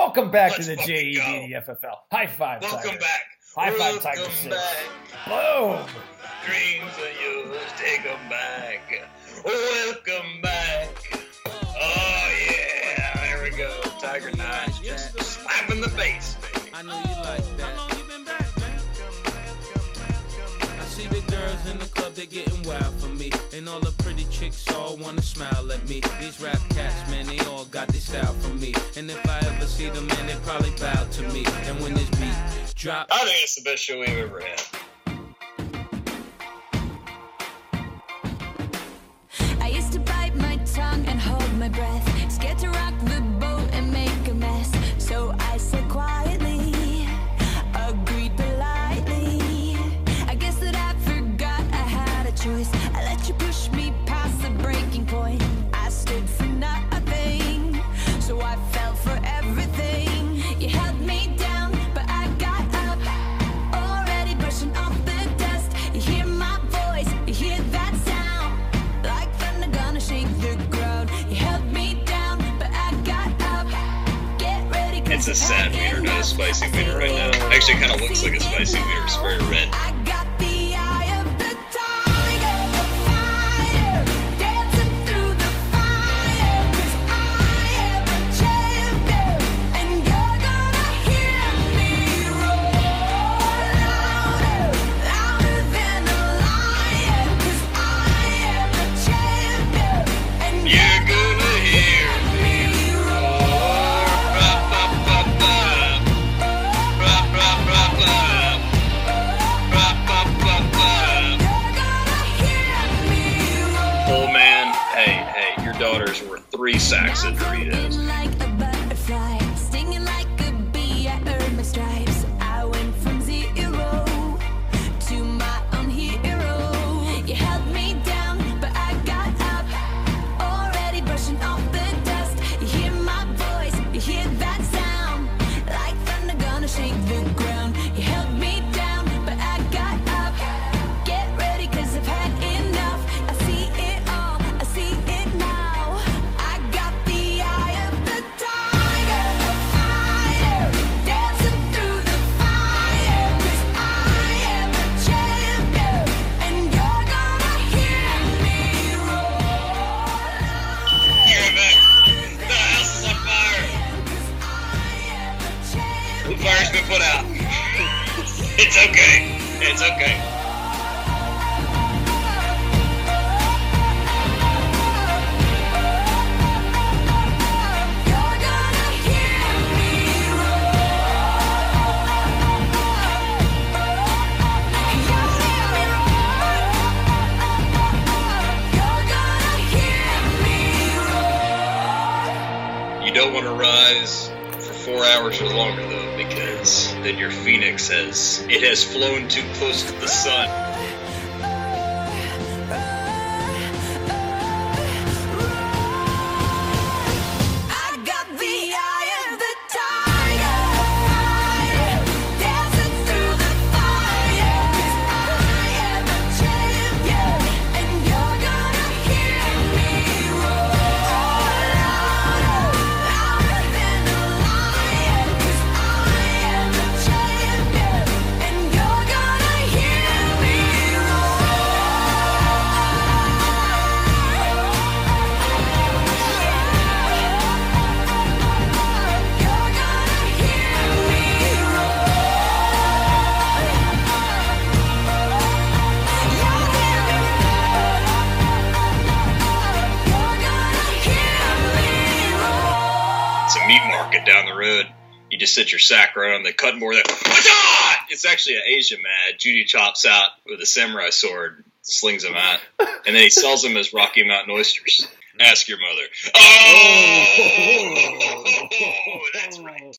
Welcome back Let's to the fucking JED the FFL. High five, Welcome Tiger. back. High five, Welcome Tiger Six. back. Boom. Dreams of yours, take 'em back. Welcome back. Oh yeah, there we go. Tiger Nine, just slapping the face. baby. I know you like that. In the club, they getting wild for me. And all the pretty chicks all wanna smile at me. These rap cats, man, they all got this style for me. And if I ever see them, man, they probably bow to me. And when this beat drop, I think it's the best show we've ever had. Had wiener, not a spicy wiener right now. Actually, it kinda looks like a spicy wiener. It's very red. Daughter's worth three sacks of Doritos. It's okay. It's okay. Four hours or longer though, because then your phoenix has it has flown too close to the sun. A down the road. You just sit your sack right on the cutting board. There. Oh it's actually an Asian man. Judy chops out with a samurai sword, slings him out, and then he sells them as Rocky Mountain oysters. Ask your mother. Oh, oh that's right.